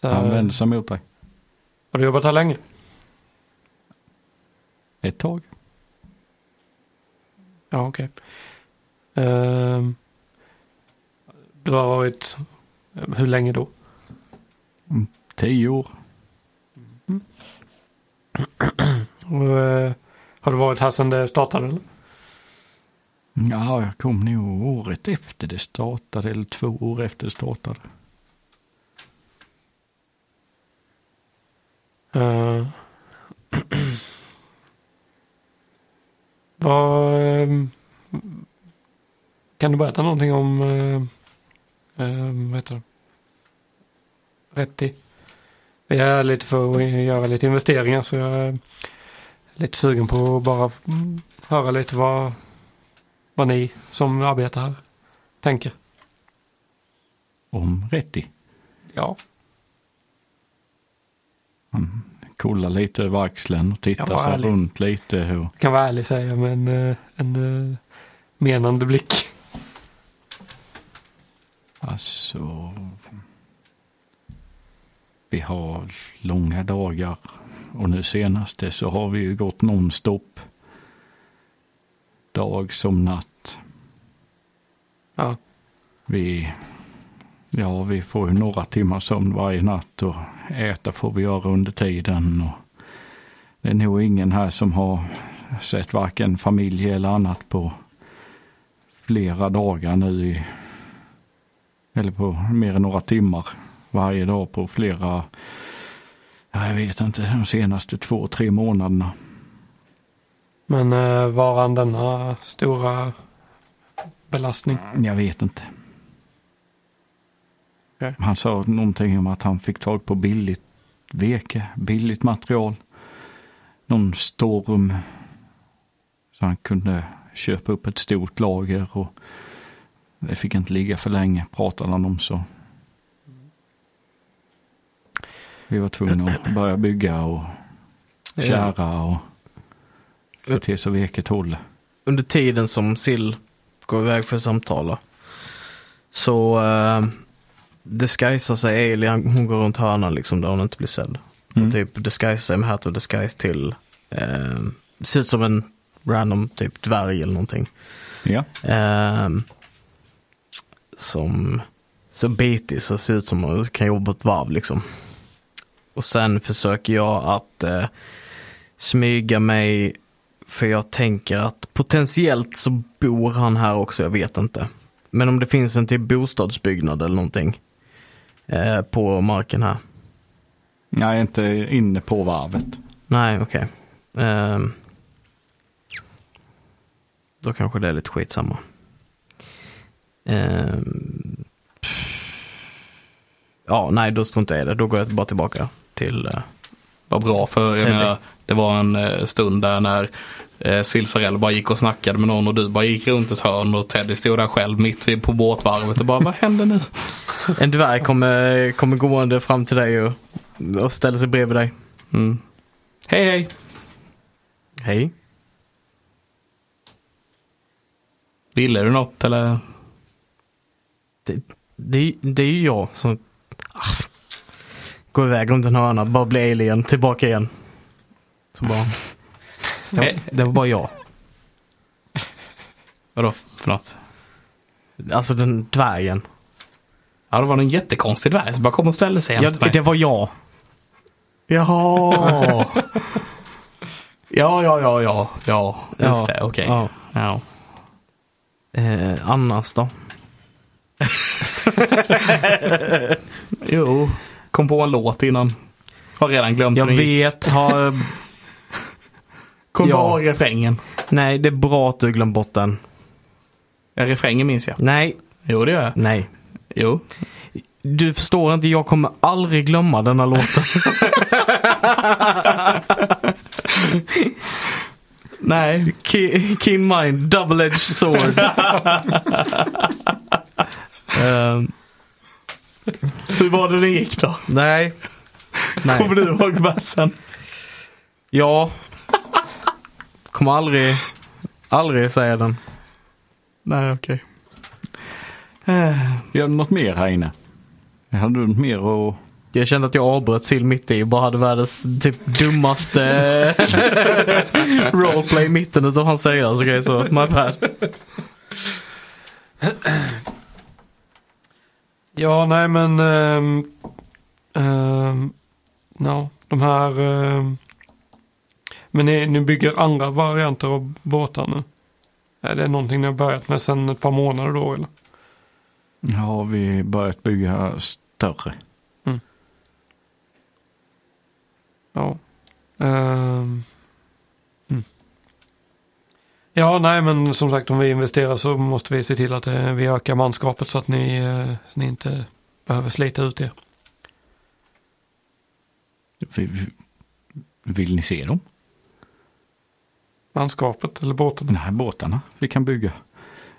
Så, Han vänder sig mot dig. har du jobbat här länge? Ett tag. Ja, okej. Ehm, du har varit, hur länge då? Tio år. Och, eh, har du varit här sedan det startade? Eller? Ja, jag kom nog året efter det startade, eller två år efter det startade. Eh, vad, ehm, kan du berätta någonting om uh, vad heter det? Är lite för att göra lite investeringar så jag är lite sugen på att bara mm, höra lite vad, vad ni som arbetar här tänker. Om Rätti. Ja, Kolla lite över axeln och titta sig runt lite. Jag kan vara ärlig säga med en, eh, en eh, menande blick. Alltså. Vi har långa dagar. Och nu senaste så har vi ju gått nonstop. Dag som natt. Ja, Vi, ja, vi får ju några timmar sömn varje natt och äta får vi göra under tiden. Och det är nog ingen här som har sett varken familj eller annat på flera dagar nu. I, eller på mer än några timmar varje dag på flera, ja, jag vet inte, de senaste två, tre månaderna. men uh, varan denna stora belastning? Jag vet inte. Okej. Han sa någonting om att han fick tag på billigt veke, billigt material. Någon storm. Så han kunde köpa upp ett stort lager och det fick inte ligga för länge pratade han om så. Vi var tvungna att börja bygga och kära och få till så veket håller. Under tiden som Sill går iväg för samtala. Så uh, disguisar sig Alien, hon går runt hörnan liksom där hon inte blir sedd. Mm. Och typ disguisar sig med hat och disguise till, eh, det ser ut som en random typ dvärg eller någonting. Ja. Ehm, som så bitig så ser ut som att kan jobba ett varv liksom. Och sen försöker jag att eh, smyga mig för jag tänker att potentiellt så bor han här också, jag vet inte. Men om det finns en typ bostadsbyggnad eller någonting eh, på marken här. Jag är inte inne på varvet. Nej, okej. Ehm, då kanske det är lite skitsamma. Ehm, ja, nej, då struntar jag i det. Då går jag bara tillbaka till... eh, Vad bra för jag menar, det var en eh, stund där när eh, Silsarell bara gick och snackade med någon och du bara gick runt ett hörn och Teddy stod där själv mitt på båtvarvet och bara vad händer nu? en dvärg kommer, kommer gående fram till dig och, och ställer sig bredvid dig. Mm. Hej hej! Hej. Ville du något eller? Det, det, det är ju jag som ah, går iväg runt en hörna, bara blir alien, tillbaka igen. Så bara... Det var, det var bara jag. Vadå för något? Alltså den dvärgen. Ja det var en jättekonstig dvärg som bara kom och ställde sig Ja, mig. det var jag. Jaha! ja, ja, ja, ja, ja, just Ja, det, okej. ja. Ja. Eh, annars då? Jo, kom på en låt innan. Har redan glömt Jag hur den gick. vet, har... Kom Ja. på refrängen. Nej, det är bra att du glömt bort den. Ja, refrängen minns jag. Nej, Jo, det gör jag. nej. Jo. Du förstår inte, jag kommer aldrig glömma denna låten. Nej. Ke- Keen mind, double-edged sword. Ehm, Hur var det den gick då? nej. Kommer Nej. du ihåg versen? Ja. Kommer aldrig, aldrig säga den. Nej, okej. Eh, Gör du något mer här inne? Hade du något mer att... Jag kände att jag avbröt Sill mitt i och bara hade världens typ dummaste roleplay i mitten utav hans seriösa grej så my bad. Ja, nej men... Um, no, de här... ehm, men ni, ni bygger andra varianter av båtar nu? Är det någonting ni har börjat med sedan ett par månader då eller? Ja, vi börjat bygga större. Ja. Ehm. Ja, nej men som sagt om vi investerar så måste vi se till att eh, vi ökar manskapet så att ni, eh, ni inte behöver slita ut er. Vi- vi- Vill ni se dem? Manskapet eller båten. De här båtarna vi kan bygga.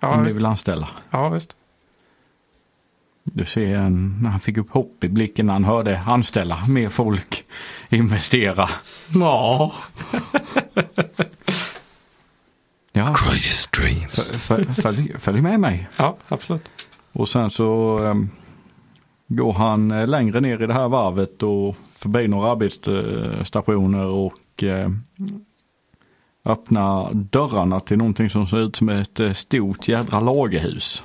Ja, om ni vill anställa. Ja, visst. Du ser en, när han fick upp hopp i blicken när han hörde anställa mer folk, investera. Ja. Crazy dreams. följ, följ med mig. Ja, absolut. Och sen så ehm, går han eh, längre ner i det här varvet och förbi några arbetsstationer och eh, öppnar dörrarna till någonting som ser ut som ett eh, stort jädra lagerhus.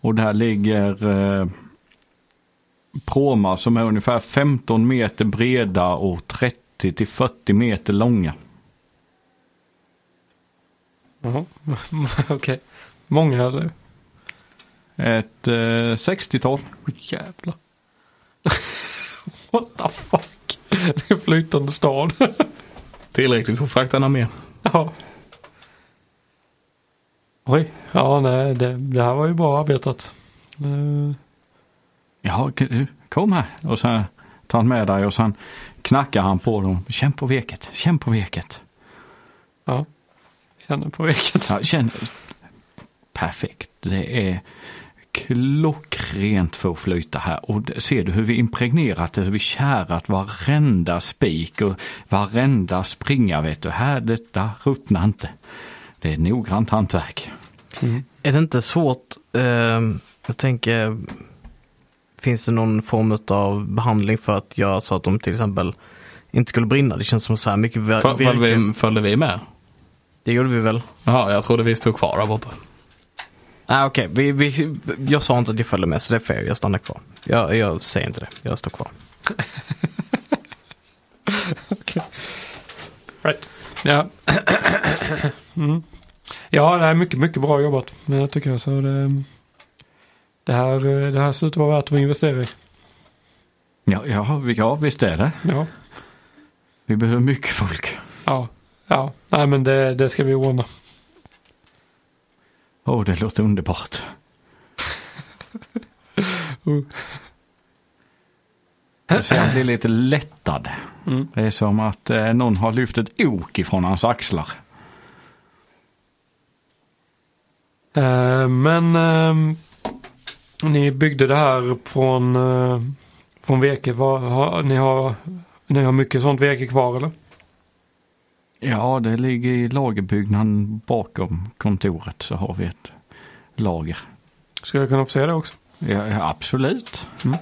Och där ligger eh, pråmar som är ungefär 15 meter breda och 30 till 40 meter långa. Jaha. Okej. Många eller? Ett eh, 60-tal. Oj jävlar. What the fuck? Det är flytande stad. Tillräckligt för att frakta den med. ja. Oj. Ja, nej, det, det här var ju bra arbetat. Eh, Ja, du, kom här. Och sen tar han med dig och sen knackar han på dem. Känn på veket, känn på veket. Ja. Känner på vilket. Ja, känn. Perfekt. Det är klockrent för att flyta här. Och ser du hur vi impregnerat det, hur vi kärat varenda spik och varenda springa vet du. Här, detta ruttnar inte. Det är noggrant hantverk. Är det inte svårt, eh, jag tänker, finns det någon form av behandling för att göra så att de till exempel inte skulle brinna? Det känns som så här mycket vir- Föl- virke. Följde vi, vi med? Det gjorde vi väl? Jaha, jag trodde vi stod kvar där borta. Nej okej, vi, vi, jag sa inte att jag följde med så det är fel, jag stannar kvar. Jag, jag säger inte det, jag står kvar. Right. Ja. mm. Ja, det är mycket, mycket bra jobbat. Men jag tycker så det, det här, det här ser ut att vara värt att investera i. Ja, ja, vi- ja visst är det. Ja. Vi behöver mycket folk. Ja. Ja. Nej men det, det ska vi ordna. Åh, det låter underbart. Uh. Du ser, han blir lite lättad. Mm. Det är som att eh, någon har lyft ett ok ifrån hans axlar. Eh, men ehm, ni byggde det här från, uh, från veke. Vad, har, ni, har, ni har mycket sånt veke kvar eller? Ja, det ligger i lagerbyggnaden bakom kontoret så har vi ett lager. Skulle jag kunna få se det också? Ja, ja absolut. Mm.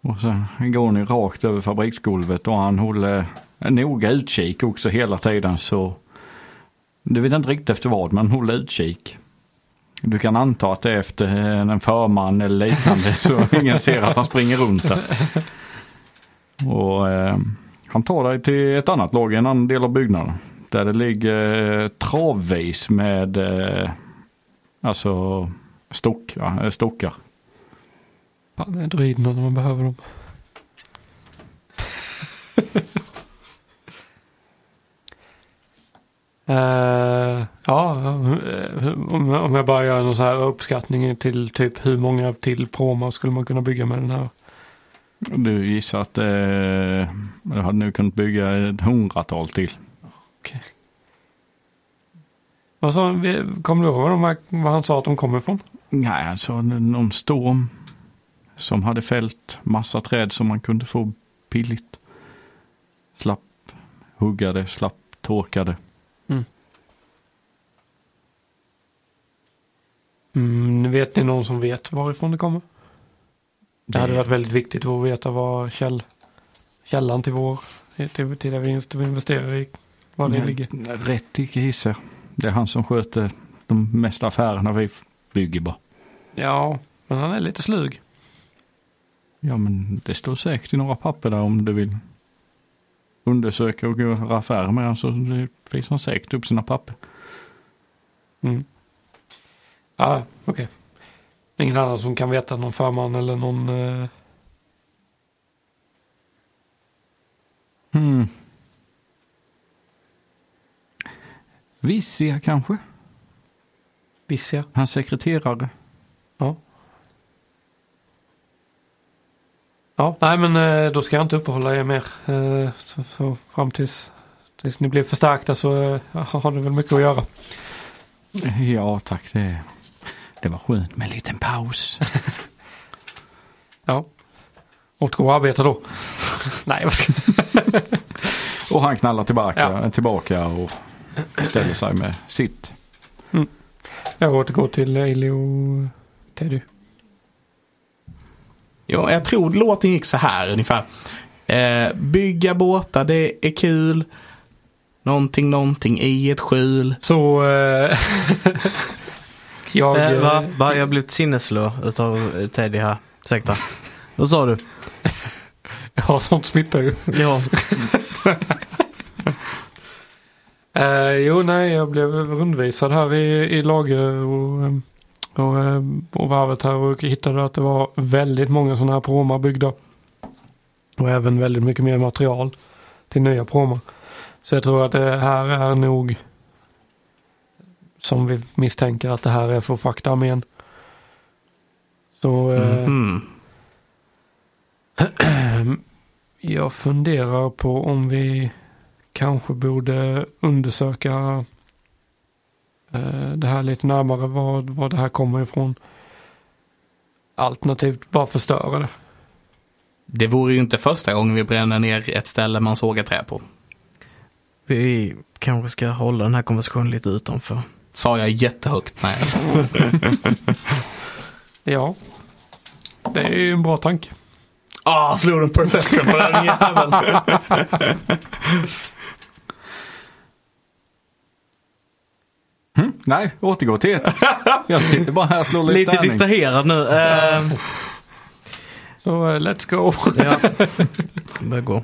Och sen går ni rakt över fabriksgolvet och han håller noga utkik också hela tiden så du vet inte riktigt efter vad men håller utkik. Du kan anta att det är efter en förman eller liknande så ingen ser att han springer runt där. Och eh, han tar dig till ett annat lager, en annan del av byggnaden. Där det ligger eh, travvis med eh, alltså stock, ja, eh, stockar. Fan, det är druiderna när man behöver dem. uh, ja, om, om jag bara gör någon så här uppskattning till typ hur många till pråmar skulle man kunna bygga med den här? Du gissar att eh, du hade nu kunnat bygga ett hundratal till. Vad sa, vi- kommer du ihåg de här, vad han sa att de kommer ifrån? Nej, alltså någon storm som hade fällt massa träd som man kunde få billigt. Slapp hugga det, slapp torka det. Mm, vet ni någon som vet varifrån det kommer? Det hade varit väldigt viktigt att veta vad käll, källan till vår, till, till det vi investerar i, var det ligger. Rätt gissar. Det är han som sköter de mesta affärerna vi bygger bara. Ja, men han är lite slug. Ja men det står säkert i några papper där om du vill undersöka och göra affärer med honom så det visar han säkert upp sina papper. Mm. Ja, okej. Ingen annan som kan veta någon förman eller någon... Eh... Hmm. Vissia kanske? Vissia. Hans sekreterare. Ja. Ja, nej men eh, då ska jag inte uppehålla er mer. Eh, så, så fram tills, tills ni blir förstärkta så eh, har ni väl mycket att göra. Ja tack, det, det var skönt med en liten paus. Ja. Återgå och arbeta då. nej, vad ska Och han knallar tillbaka, Ja. tillbaka och ställer sig med sitt. jag återgår till Ailey och Teddy. Ja, jag tror låten gick så här ungefär. Eh, bygga båtar, det är kul. Någonting, någonting i ett skjul. Så eh, jag... Eh, eh, va? va? Jag blivit sinneslö utav Teddy här. Ursäkta. Vad sa du? Ja, sånt smittar ju. Ja. Eh, jo, nej, jag blev rundvisad här i, i lager och, eh, och, eh, och varvet här och hittade att det var väldigt många sådana här promar byggda. Och även väldigt mycket mer material till nya promar. Så jag tror att det här är nog som vi misstänker att det här är för fakta armén. Så eh, Mhm. jag funderar på om vi kanske borde undersöka eh, det här lite närmare, vad, vad det här kommer ifrån. Alternativt bara förstöra det. Det vore ju inte första gången vi bränner ner ett ställe man sågar trä på. Vi kanske ska hålla den här konversationen lite utanför. Sa jag jättehögt? Nej. Ja, det är ju en bra tanke. Ah, slog en perception på den jäveln. Hm? Nej, återgå till ett. Jag sitter bara här och slår lite, Lite tärning. distraherad nu. Eh, Så eh, let's go. ja. Börjar gå.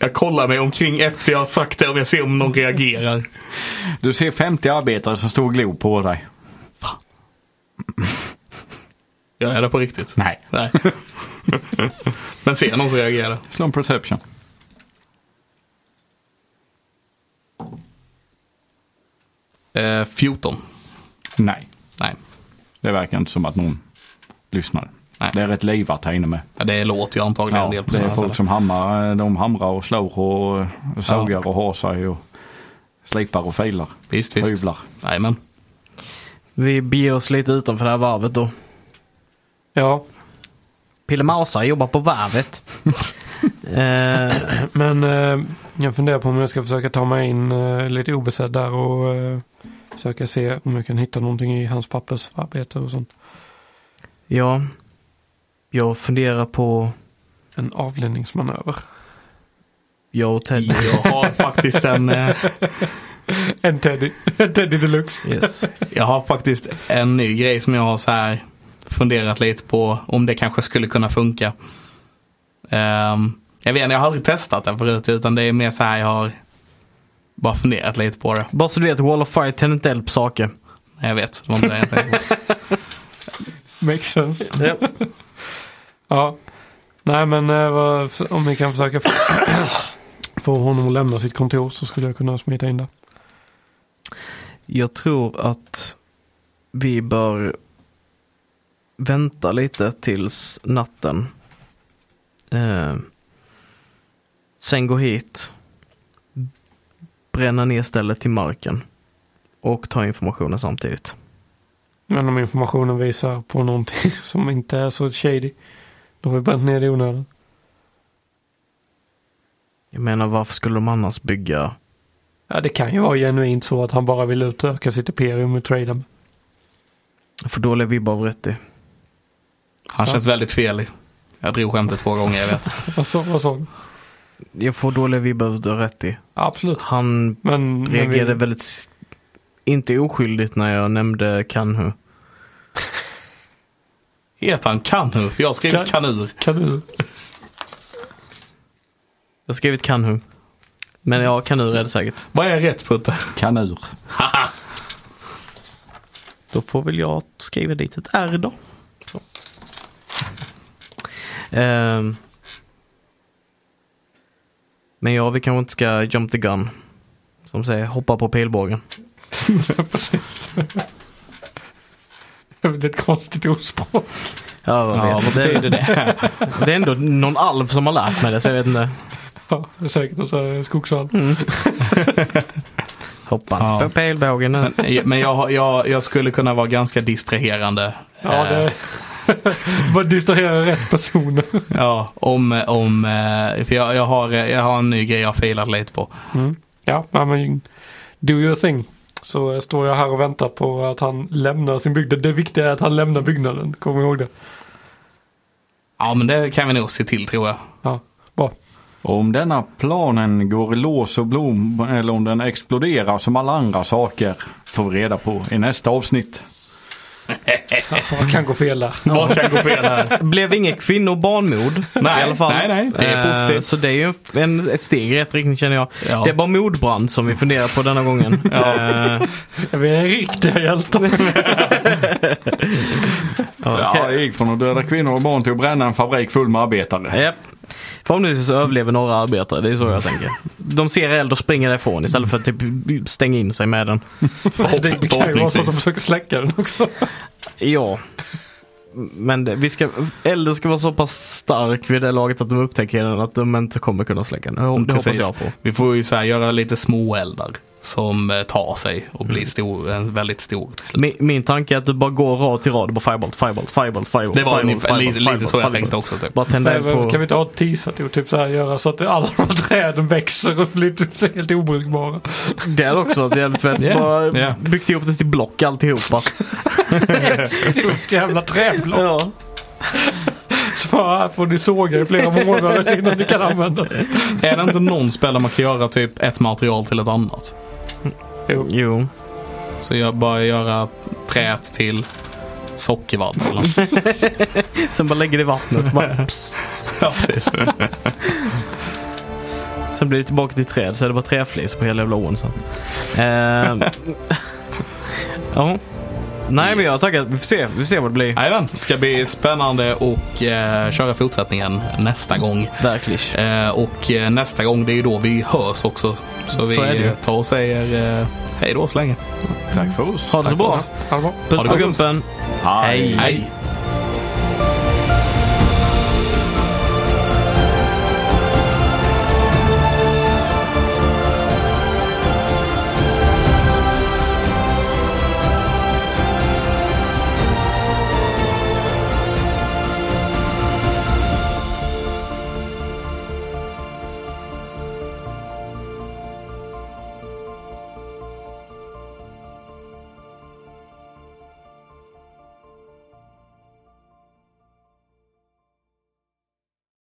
Jag kollar mig omkring efter jag har sagt det och jag ser om någon reagerar. Du ser 50 arbetare som står och glor på dig. Gör jag det på riktigt? Nej. Nej. Men ser jag någon som reagerar? Slå en perception. Eh, 14. Nej. Nej. Det verkar inte som att någon lyssnar. Nej. Det är rätt livat här inne med. Ja, det låter ju antagligen Ja, en del på det är folk ställen. som hammar. De hamrar och slår och, sågar och har sig och slipar och filar. Visst, visst. Hyvlar. Jajamän. Vi beger oss lite utanför det här varvet då. Ja, Pille Mausa jobbar på varvet. eh, men eh, jag funderar på om jag ska försöka ta mig in eh, lite obesedd där och eh, försöka se om jag kan hitta någonting i hans pappersarbete och sånt. ja, jag funderar på, En avledningsmanöver. jag och Teddy. Jag har faktiskt en, eh, En Teddy. En Teddy deluxe. Yes. jag har faktiskt en ny grej som jag har så här funderat lite på om det kanske skulle kunna funka. Ehm, jag vet inte, jag har aldrig testat det förut utan det är mer så här jag har bara funderat lite på det. Bara så du vet, Wall of Fire tänder inte eld på saker. Jag vet, det var inte det jag tänkte på. Makes sense. Ja. Ja. Nej men eh, om ni kan försöka få, få honom att lämna sitt kontor så skulle jag kunna smita in där. Jag tror att vi bör vänta lite tills natten. Eh, sen gå hit. Bränna ner stället till marken. Och ta informationen samtidigt. Men om informationen visar på någonting som inte är så shady. Då har vi bränt ner det i onödan. Jag menar varför skulle de annars bygga? Ja det kan ju vara genuint så att han bara vill utöka sitt imperium och trada. För dåliga vibbar av rätt i. Han känns väldigt fel. Jag drog skämtet två gånger, jag vet. Vad sa vad du? Jag får dåliga vibbar av rätt i. Absolut. Han Men, men reagerade vi, väldigt, inte oskyldigt när jag nämnde Kanhu. Heter han Kanhu? För jag har skrivit Kan- Kanur. kan du? Jag har skrivit Kanhu. Men ja, Kanur är det säkert. Vad är rätt Putte? Kanur. Då får väl jag skriva dit ett R då. Så. Ehm. Men ja, vi kanske inte ska jump the gun. Som säger hoppa på pilbågen. Precis. Det är ett konstigt ordspråk. Ja, vad, Ja, vad betyder det? det är ändå någon alv som har lärt mig det så jag vet inte. Ja, det är säkert någon sån här skogsvalv. Hoppa Ja. på pilbågen nu. Men, men jag, jag, jag skulle kunna vara ganska distraherande. Ja, Eh, det Bara distrahera rätt personer. Ja, om, om eh, för jag, jag, har, jag har en ny grej jag har filat lite på. Mm. Ja, ja, men do your thing. Så står jag här och väntar på att han lämnar sin byggnad. Det viktiga är att han lämnar byggnaden. Kom ihåg det. Ja, men det kan vi nog se till tror jag. Ja, bra. Om denna planen går i lås och blom eller om den exploderar som alla andra saker får vi reda på i nästa avsnitt. Vad kan gå fel där? Vad kan gå fel här? Det blev inget kvinno och barnmord Nej, i alla fall. nej, nej, det är Eh, positivt. Så det är ju en, ett steg i rätt riktning känner jag. Ja. Det är bara mordbrand som vi funderar på denna gången. Eh, Vi är riktiga hjältar. Ja, jag gick från att döda kvinnor och barn till att bränna en fabrik full med arbetare. Japp. Förhoppningsvis så överlever några arbetare, det är så jag tänker. De ser eld och springer därifrån istället för att typ stänga in sig med den. Det kan ju vara så att de försöker släcka den också. Ja. Men det, vi ska, elden ska vara så pass stark vid det laget att de upptäcker den att de inte kommer kunna släcka den. Det hoppas Precis. jag på. Vi får ju så här göra lite små eldar som eh, tar sig och blir stor, en väldigt stor till slut. Min, min tanke är att du bara går rad till rad och bara firebolt, firebolt, firebolt, firebolt. Det var firebolt, ungefär, firebolt, lite, lite firebolt, så jag firebolt. tänkte också. Typ. Bara Men, på... Kan vi inte ha ett till och typ så här göra så att alla de här träden växer och blir typ helt obrukbara. Det är också ett jävligt fett. Ja, Bara ja. byggt ihop det till block alltihopa. Stort jävla träblock. ja. Så här får ni såga i flera månader innan ni kan använda det. Är det inte någon spel där man kan göra typ ett material till ett annat? Jo. Jo. Så jag bara göra träet till sockervadd. Sen bara lägger det i vattnet. Bara, ja, precis. Sen blir det tillbaka till träd så är det bara träflis på hela jävla ån sen. Eh, ja. Nej men jag tackar. Vi får se. Vi får se vad det blir. Jajamän, ska bli spännande och eh, köra fortsättningen nästa gång. Verkligen. Eh, och eh, nästa gång det är ju då vi hörs också. Så, vi Så är det ju. eh, tar och säger eh, hej då så länge. Tack för oss. Ha det så bra. Ha det bra. Puss Ha det på gumpen. Hej. Hej!